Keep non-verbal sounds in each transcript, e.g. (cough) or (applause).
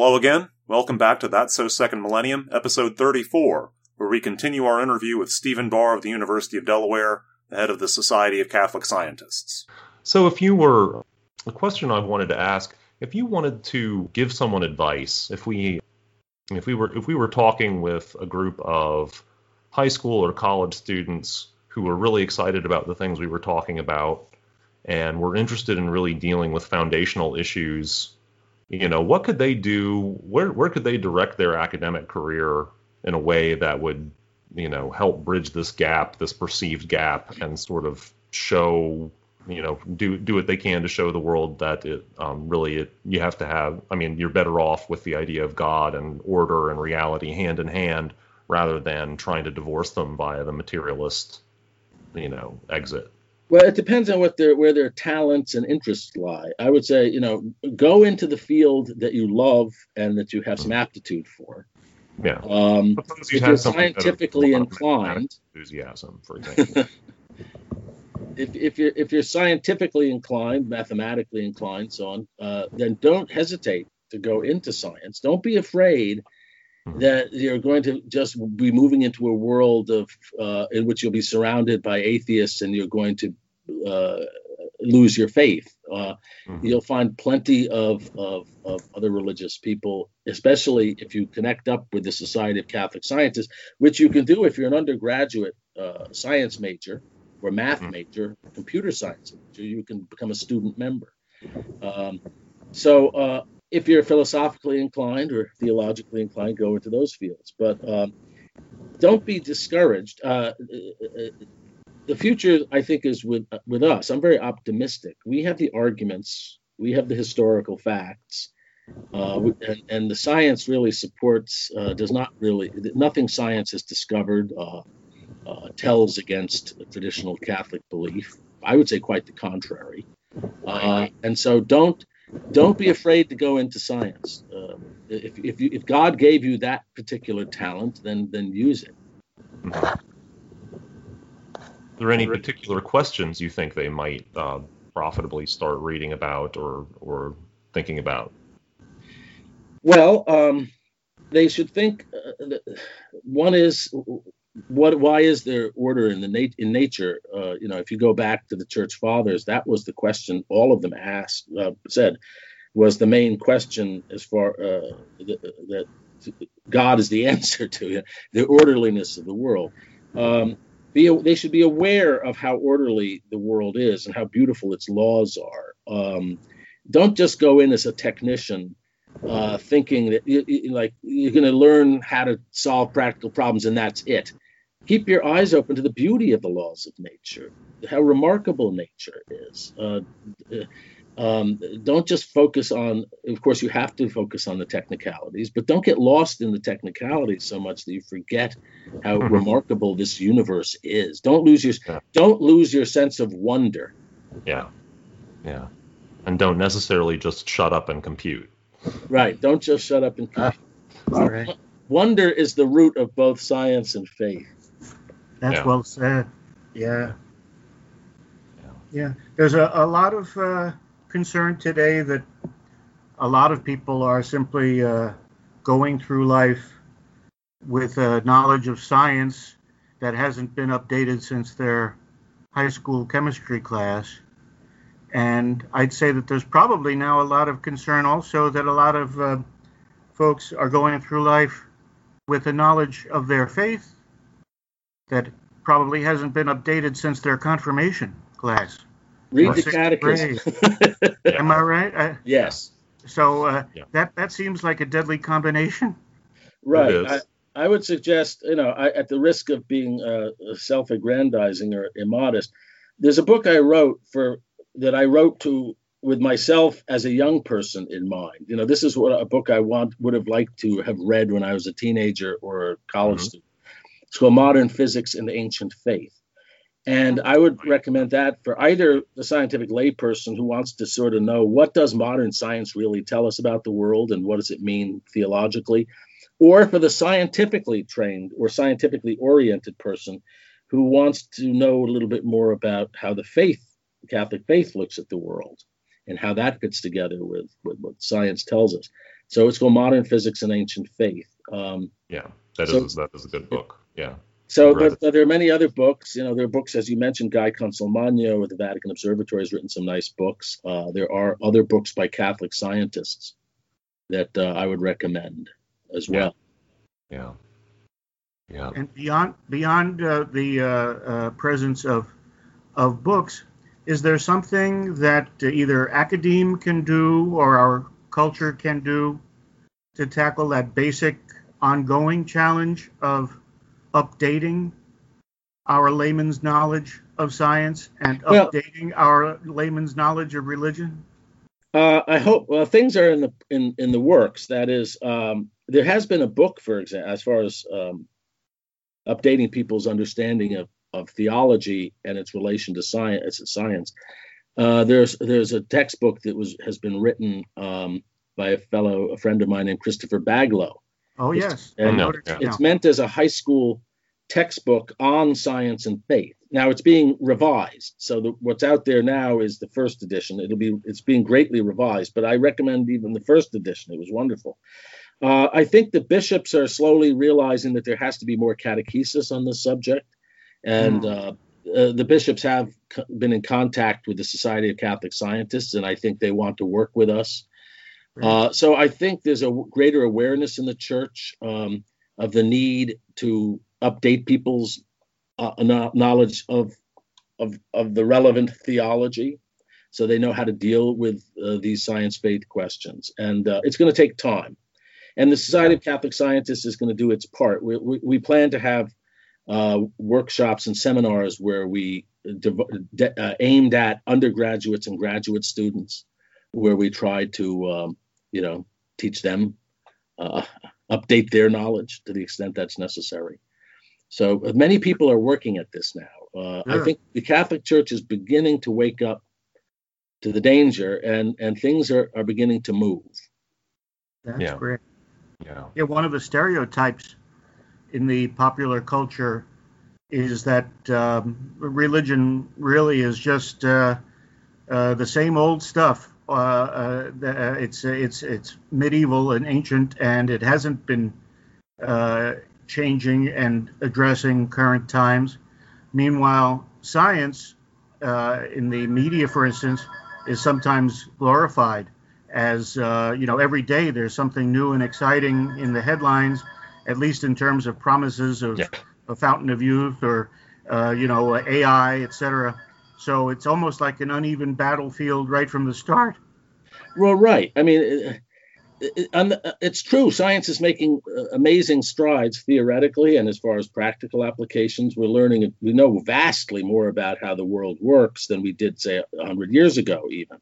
Hello again. Welcome back to That's So Second Millennium, episode 34, where we continue our interview with Stephen Barr of the University of Delaware, the head of the Society of Catholic Scientists. So, if you were, a question I wanted to ask, if you wanted to give someone advice, if we, if we were, if we were talking with a group of high school or college students who were really excited about the things we were talking about and were interested in really dealing with foundational issues you know what could they do? Where where could they direct their academic career in a way that would you know help bridge this gap this perceived gap and sort of show you know do do what they can to show the world that it um, really it, you have to have i mean you're better off with the idea of god and order and reality hand in hand rather than trying to divorce them via the materialist you know exit well, it depends on what their where their talents and interests lie. I would say, you know, go into the field that you love and that you have some aptitude for. Yeah. Um, if you're scientifically inclined, enthusiasm, for example. (laughs) if, if you're if you're scientifically inclined, mathematically inclined, so on, uh, then don't hesitate to go into science. Don't be afraid Mm-hmm. that you're going to just be moving into a world of uh, in which you'll be surrounded by atheists and you're going to uh, lose your faith. Uh, mm-hmm. You'll find plenty of, of, of, other religious people, especially if you connect up with the Society of Catholic Scientists, which you can do if you're an undergraduate uh, science major or math mm-hmm. major, computer science major. You can become a student member. Um, so uh, if you're philosophically inclined or theologically inclined, go into those fields. But um, don't be discouraged. Uh, the future, I think, is with with us. I'm very optimistic. We have the arguments, we have the historical facts, uh, and, and, the science really supports. Uh, does not really nothing science has discovered uh, uh, tells against traditional Catholic belief. I would say quite the contrary. Uh, and so don't don't be afraid to go into science. Uh, if, if, you, if God gave you that particular talent, then then use it. Are there any particular questions you think they might uh, profitably start reading about or or thinking about? Well, um, they should think. Uh, one is what why is there order in the nat- in nature uh, you know if you go back to the church fathers that was the question all of them asked uh, said was the main question as far uh, that god is the (laughs) answer to the orderliness of the world um, be, they should be aware of how orderly the world is and how beautiful its laws are um, don't just go in as a technician uh, thinking that you, you, like you're going to learn how to solve practical problems and that's it keep your eyes open to the beauty of the laws of nature, how remarkable nature is. Uh, um, don't just focus on, of course, you have to focus on the technicalities, but don't get lost in the technicalities so much that you forget how mm-hmm. remarkable this universe is. Don't lose your yeah. don't lose your sense of wonder. Yeah, yeah, and don't necessarily just shut up and compute. Right. Don't just shut up and compute. Ah, Wonder is the root of both science and faith. That's yeah. well said. Yeah. Yeah. There's a, a lot of uh, concern today that a lot of people are simply uh, going through life with a knowledge of science that hasn't been updated since their high school chemistry class. And I'd say that there's probably now a lot of concern also that a lot of uh, folks are going through life with a knowledge of their faith that probably hasn't been updated since their confirmation class. Read the catechism. (laughs) Am I right? I, yes. So uh, yeah. that that seems like a deadly combination. Right. I, I, would suggest, you know, I, at the risk of being uh, self-aggrandizing or immodest, there's a book I wrote for that I wrote to with myself as a young person in mind. You know, this is what a book I want would have liked to have read when I was a teenager or a college mm-hmm. student. It's called Modern Physics and the Ancient Faith. And I would recommend that for either the scientific layperson who wants to sort of know what does modern science really tell us about the world and what does it mean theologically, or for the scientifically trained or scientifically oriented person who wants to know a little bit more about how the faith, the Catholic faith, looks at the world and how that fits together with, with what science tells us. So it's called Modern Physics and Ancient Faith. Um, yeah, that so, is that is a good book. Yeah. So, but, but, there are many other books. You know, there are books, as you mentioned, Guy Consolmagno with the Vatican Observatory has written some nice books. Uh, there are other books by Catholic scientists that uh, I would recommend as well. Yeah. Yeah. And beyond beyond uh, the uh, uh, presence of of books, is there something that either academe can do or our culture can do to tackle that basic ongoing challenge of updating our layman's knowledge of science and well, updating our layman's knowledge of religion? Uh, I hope. Well, things are in the in in the works. That is, um, there has been a book, for example, as far as um, updating people's understanding of of theology and its relation to science. Science. Uh, there's there's a textbook that was has been written um, by a fellow, a friend of mine named Christopher Baglow. Oh yes, and it's, it's meant as a high school textbook on science and faith. Now it's being revised, so the, what's out there now is the first edition. It'll be it's being greatly revised, but I recommend even the first edition. It was wonderful. Uh, I think the bishops are slowly realizing that there has to be more catechesis on this subject, and mm. uh, uh, the bishops have been in contact with the Society of Catholic Scientists, and I think they want to work with us. Uh, so I think there's a greater awareness in the church um, of the need to update people's uh, knowledge of, of of the relevant theology, so they know how to deal with uh, these science faith questions. And uh, it's going to take time. And the Society of Catholic Scientists is going to do its part. We, we, we plan to have uh, workshops and seminars where we de- uh, aimed at undergraduates and graduate students, where we try to, um, you know, teach them, uh, update their knowledge to the extent that's necessary. So many people are working at this now. Uh, I think the Catholic Church is beginning to wake up to the danger, and and things are are beginning to move. That's yeah. great. Yeah. Yeah. One of the stereotypes in the popular culture is that um, religion really is just uh, uh, the same old stuff. Uh, uh, uh it's it's it's medieval and ancient, and it hasn't been uh, changing and addressing current times. Meanwhile, science uh, in the media, for instance, is sometimes glorified as uh, you know every day there's something new and exciting in the headlines at least in terms of promises of a fountain of youth or uh, you know AI, etc. So it's almost like an uneven battlefield right from the start. Well, right. I mean, uh, it's true. Science is making uh, amazing strides theoretically, and as far as practical applications, we're learning. We know vastly more about how the world works than we did, say, hundred years ago, even.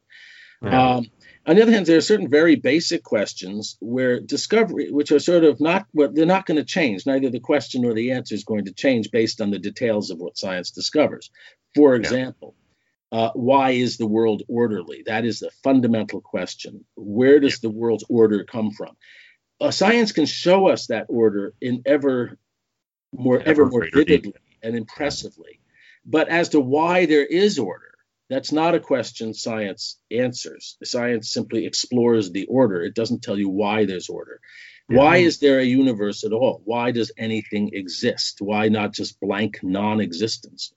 Um, on the other hand, there are certain very basic questions where discovery, which are sort of not, well, they're not going to change. Neither the question nor the answer is going to change based on the details of what science discovers. For example, yeah. Uh, why is the world orderly? That is the fundamental question. Where does the world's order come from? Uh, science can show us that order in ever more, ever, ever more vividly and impressively. But as to why there is order, that's not a question science answers. Science simply explores the order. It doesn't tell you why there's order. Yeah. Why is there a universe at all? Why does anything exist? Why not just blank non existence?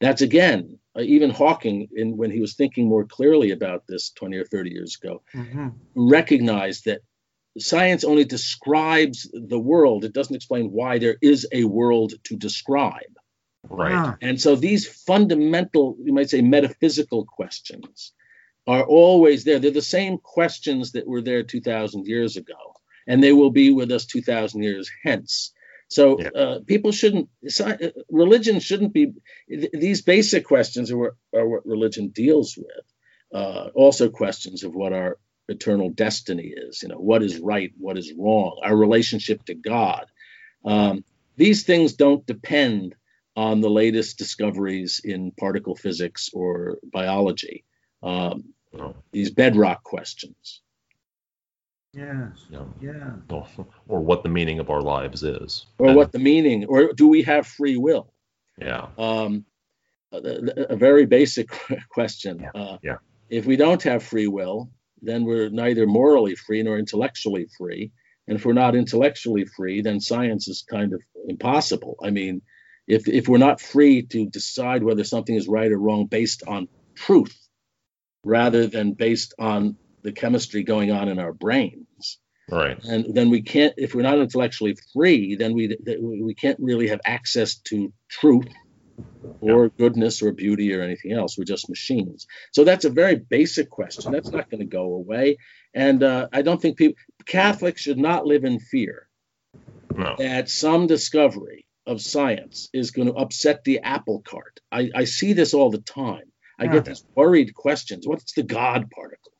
That's again, uh, even Hawking, in, when he was thinking more clearly about this 20 or 30 years ago, mm-hmm. recognized that science only describes the world. It doesn't explain why there is a world to describe. Right. Ah. And so these fundamental, you might say, metaphysical questions are always there. They're the same questions that were there 2,000 years ago, and they will be with us 2,000 years hence. So yeah. uh, people shouldn't, religion shouldn't be, these basic questions are what, are what religion deals with. Uh, also questions of what our eternal destiny is, you know, what is right, what is wrong, our relationship to God. Um, these things don't depend on the latest discoveries in particle physics or biology. Um. These bedrock questions. Yes. Yeah. yeah. Or, or, what the meaning of our lives is. Or and, what the meaning, or do we have free will? Yeah. Um, a, a, very basic (laughs) question. Yeah. Uh, yeah. If we don't have free will, then we're neither morally free nor intellectually free. And if we're not intellectually free, then science is kind of impossible. I mean, if if we're not free to decide whether something is right or wrong based on truth, rather than based on the chemistry going on in our brains, right? And then we can't. If we're not intellectually free, then we we can't really have access to truth or yeah. goodness or beauty or anything else. We're just machines. So that's a very basic question. That's not going to go away. And uh, I don't think people, Catholics should not live in fear no. that some discovery of science is going to upset the apple cart. I, I see this all the time. I yeah. get these worried questions. What's the God particle?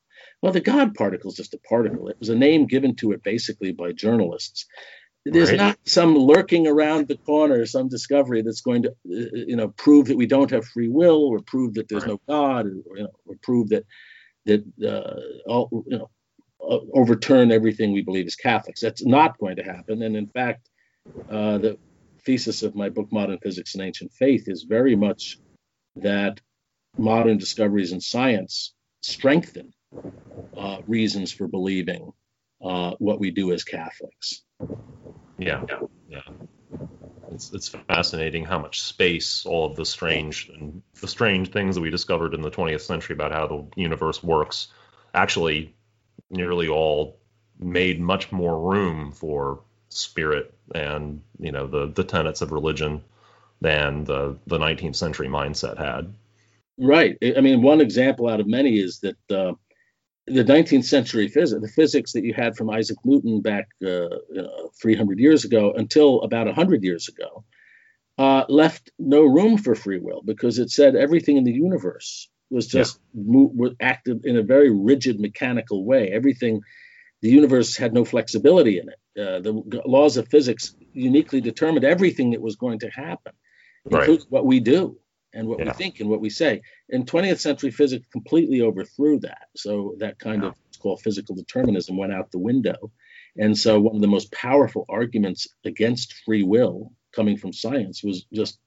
Well, the God particle is just a particle. It was a name given to it basically by journalists. There's right. not some lurking around the corner, some discovery that's going to, uh, you know, prove that we don't have free will, or prove that there's right. no God, or, you know, or prove that that uh, all, you know, uh, overturn everything we believe as Catholics. That's not going to happen. And in fact, uh, the thesis of my book, Modern Physics and Ancient Faith, is very much that modern discoveries in science strengthen uh, reasons for believing uh, what we do as Catholics. Yeah, yeah. It's it's fascinating how much space all of the strange and the strange things that we discovered in the 20th century about how the universe works actually nearly all made much more room for spirit and you know the the tenets of religion than the the 19th century mindset had. Right. I mean, one example out of many is that uh, the 19th century physics, the physics that you had from Isaac Newton back uh, 300 years ago until about 100 years ago, uh, left no room for free will because it said everything in the universe was just yeah. mo- acted in a very rigid mechanical way. Everything, the universe had no flexibility in it. Uh, the laws of physics uniquely determined everything that was going to happen, right. what we do and what yeah. we think and what we say. And 20th century physics completely overthrew that. So that kind yeah. of it's called physical determinism went out the window. And so one of the most powerful arguments against free will coming from science was just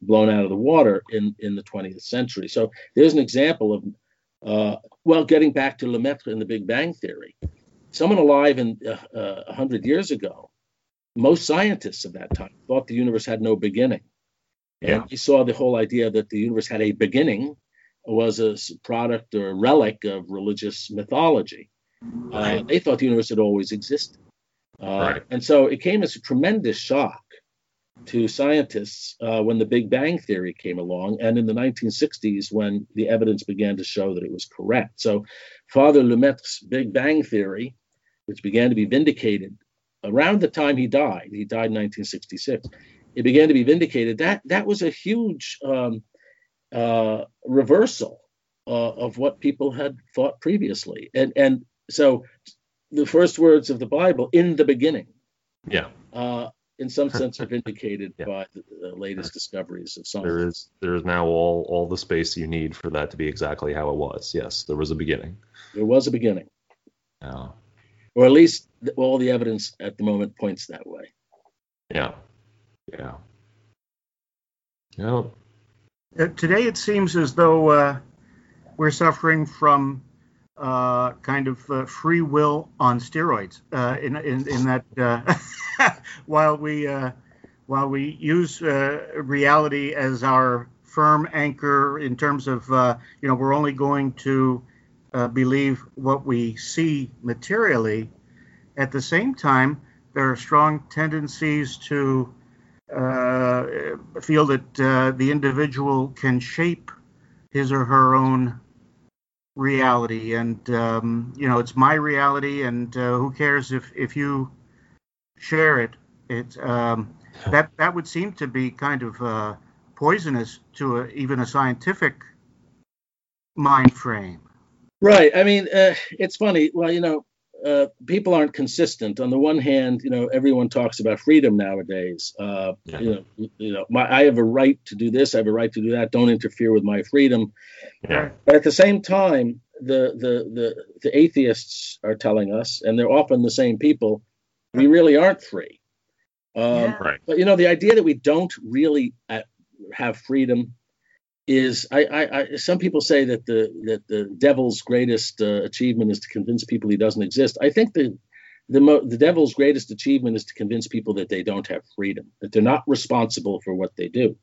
blown out of the water in, in the 20th century. So there's an example of, uh, well, getting back to Lemaitre and the Big Bang Theory. Someone alive in uh, uh, 100 years ago, most scientists of that time thought the universe had no beginning. And yeah. he saw the whole idea that the universe had a beginning was a product or relic of religious mythology. Uh, right. Uh, they thought the universe had always existed. Uh, right. And so it came as a tremendous shock to scientists uh, when the Big Bang Theory came along, and in the 1960s when the evidence began to show that it was correct. So, Father Lemaitre's Big Bang Theory, which began to be vindicated around the time he died, he died in 1966 it began to be vindicated, that that was a huge um, uh, reversal uh, of what people had thought previously. And and so the first words of the Bible, in the beginning, yeah, uh, in some sense are vindicated (laughs) yeah. by the, the, latest discoveries of science. There is there is now all all the space you need for that to be exactly how it was. Yes, there was a beginning. There was a beginning. Yeah. Or at least all the evidence at the moment points that way. Yeah. Yeah. Uh, today it seems as though uh, we're suffering from uh, kind of uh, free will on steroids. Uh, in, in, in that (laughs) while we while we use reality as our firm anchor in terms of you know we're only going to believe what we see materially. At the same time, there are strong tendencies to feel that uh, the individual can shape his or her own reality. And um, you know it's my reality and uh, who cares if if you share it. It um, that that would seem to be kind of uh, poisonous to a, even a scientific mind frame. Right. I mean uh, it's funny. Well you know uh, people aren't consistent. On the one hand, you know, everyone talks about freedom nowadays. Uh, yeah. You know, you know, my, I have a right to do this. I have a right to do that. Don't interfere with my freedom. Yeah. But at the same time, the the the the atheists are telling us, and they're often the same people, we really aren't free. Um, yeah. Right. But you know, the idea that we don't really uh, have freedom is I, I, I, some people say that the that the devil's greatest uh, achievement is to convince people he doesn't exist. I think the the, mo- the devil's greatest achievement is to convince people that they don't have freedom, that they're not responsible for what they do.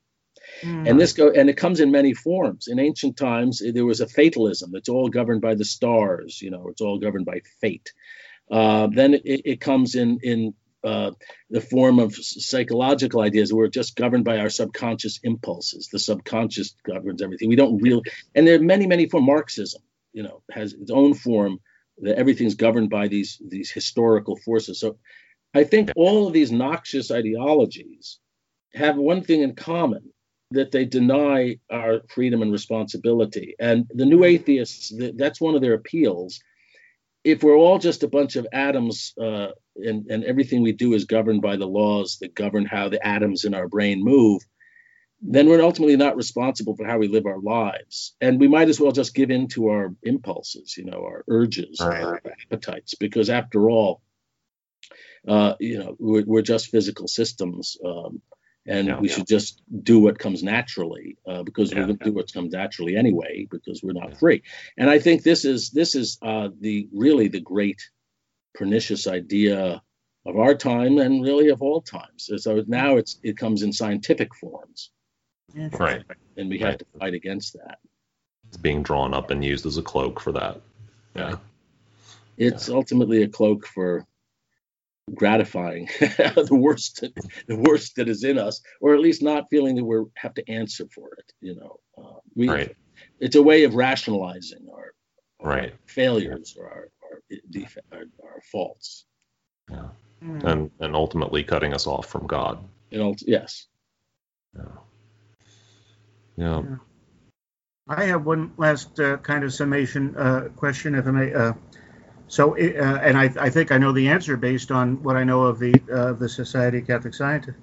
Mm. And this go and it comes in many forms. In ancient times, there was a fatalism. It's all governed by the stars. You know, it's all governed by fate. Uh, then it, it, comes in in uh, the form of psychological ideas. We're just governed by our subconscious impulses. The subconscious governs everything. We don't really, and there are many, many forms. Marxism, you know, has its own form that everything's governed by these these historical forces. So, I think all of these noxious ideologies have one thing in common that they deny our freedom and responsibility. And the new atheists, that's one of their appeals if we're all just a bunch of atoms uh, and, and everything we do is governed by the laws that govern how the atoms in our brain move, then we're ultimately not responsible for how we live our lives. And we might as well just give in to our impulses, you know, our urges, right. our appetites, because after all, uh, you know, we're, we're, just physical systems. Um, and yeah, we yeah. should just do what comes naturally uh, because yeah, we're going to do what comes naturally anyway because we're not free. And I think this is this is uh, the really the great pernicious idea of our time and really of all times. So now it's it comes in scientific forms, right? And we right. have to fight against that. It's being drawn up and used as a cloak for that. Yeah. It's ultimately a cloak for gratifying (laughs) the worst the worst that is in us or at least not feeling that we have to answer for it you know uh, we right. it's a way of rationalizing our, our right failures or our our, our, our faults yeah. Mm. and and ultimately cutting us off from god you know yes yeah yeah, yeah. I have one last uh, kind of summation uh, question, if I may. So, uh, and I, I, think I know the answer based on what I know of the uh, the Society of Catholic Scientists.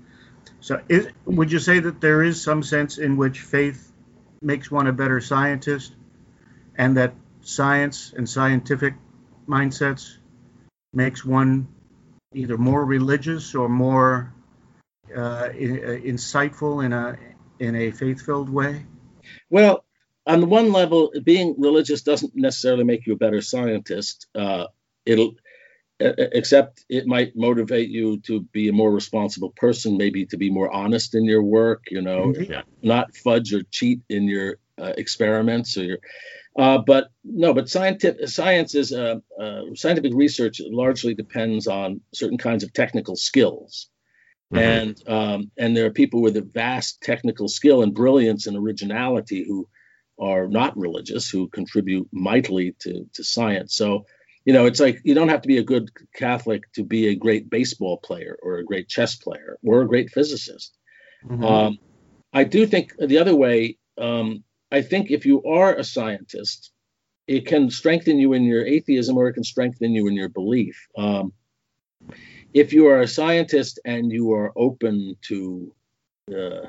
So, is, would you say that there is some sense in which faith makes one a better scientist, and that science and scientific mindsets makes one either more religious or more uh, in, uh, insightful in a in a faith-filled way? Well, on the one level, being religious doesn't necessarily make you a better scientist. Uh, it'll, except it might motivate you to be a more responsible person, maybe to be more honest in your work. You know, mm-hmm. yeah. not fudge or cheat in your uh, experiments or your. Uh, but no, but scientific science is uh, uh, scientific research largely depends on certain kinds of technical skills. Mm-hmm. And um, and there are people with a vast technical skill and brilliance and originality who are not religious who contribute mightily to, to science. So, you know, it's like you don't have to be a good Catholic to be a great baseball player or a great chess player or a great physicist. Mm-hmm. Um, I do think the other way, um, I think if you are a scientist, it can strengthen you in your atheism or it can strengthen you in your belief. Um, if you are a scientist and you are open to uh,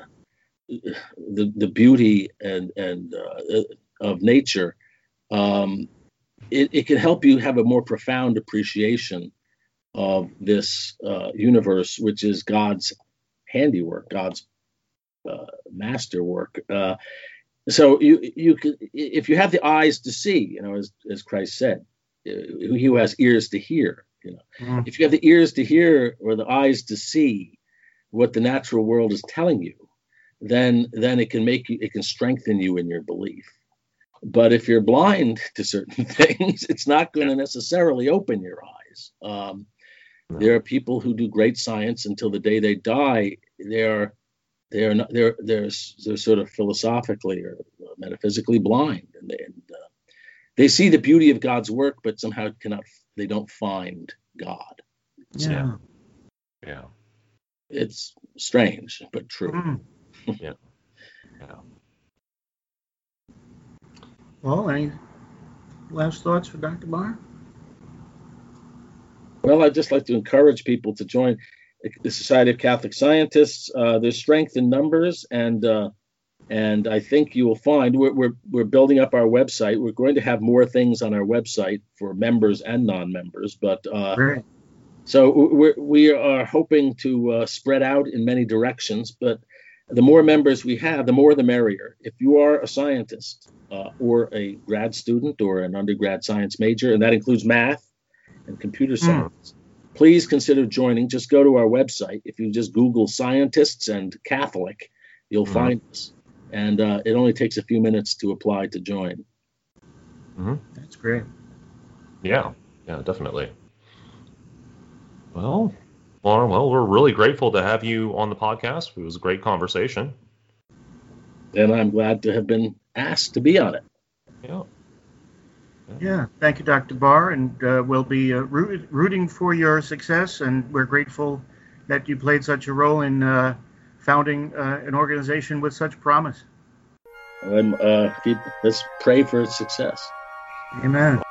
the the beauty and and uh, of nature, um, it, it can help you have a more profound appreciation of this uh, universe, which is God's handiwork, God's uh, masterwork. Uh, so you you can if you have the eyes to see, you know, as as Christ said, uh, he who has ears to hear. You know, mm. if you have the ears to hear or the eyes to see what the natural world is telling you, then then it can make you it can strengthen you in your belief. But if you're blind to certain (laughs) things it's not going to necessarily open your eyes. Um, there are people who do great science until the day they die. They're they're not they're they're, they're sort of philosophically or metaphysically blind. And, they, and uh, they see the beauty of god's work but somehow cannot they don't find god. Yeah. Yeah. It's strange but true. Mm yeah. Yeah. Well, any last thoughts for Dr. Barr? Well, I'd just like to encourage people to join the Society of Catholic Scientists. Uh, there's strength in numbers, and uh, and I think you will find we're, we're, we're building up our website. We're going to have more things on our website for members and non-members, but uh, so we're, we are hoping to uh, spread out in many directions. But the more members we have, the more the merrier. If you are a scientist uh, or a grad student or an undergrad science major, and that includes math and computer hmm. science, mm. please consider joining. Just go to our website. If you just Google scientists and Catholic, you'll mm. find us. And uh, it only takes a few minutes to apply to join. Mm-hmm. That's great. Yeah, yeah, definitely. Well, well, well, we're really grateful to have you on the podcast. It was a great conversation. And I'm glad to have been asked to be on it. Yeah. Yeah, thank you, Dr. Barr, and uh, we'll be uh, root, rooting for your success, and we're grateful that you played such a role in uh, founding uh, an organization with such promise. I'm, uh, keep, let's pray for its success. Amen.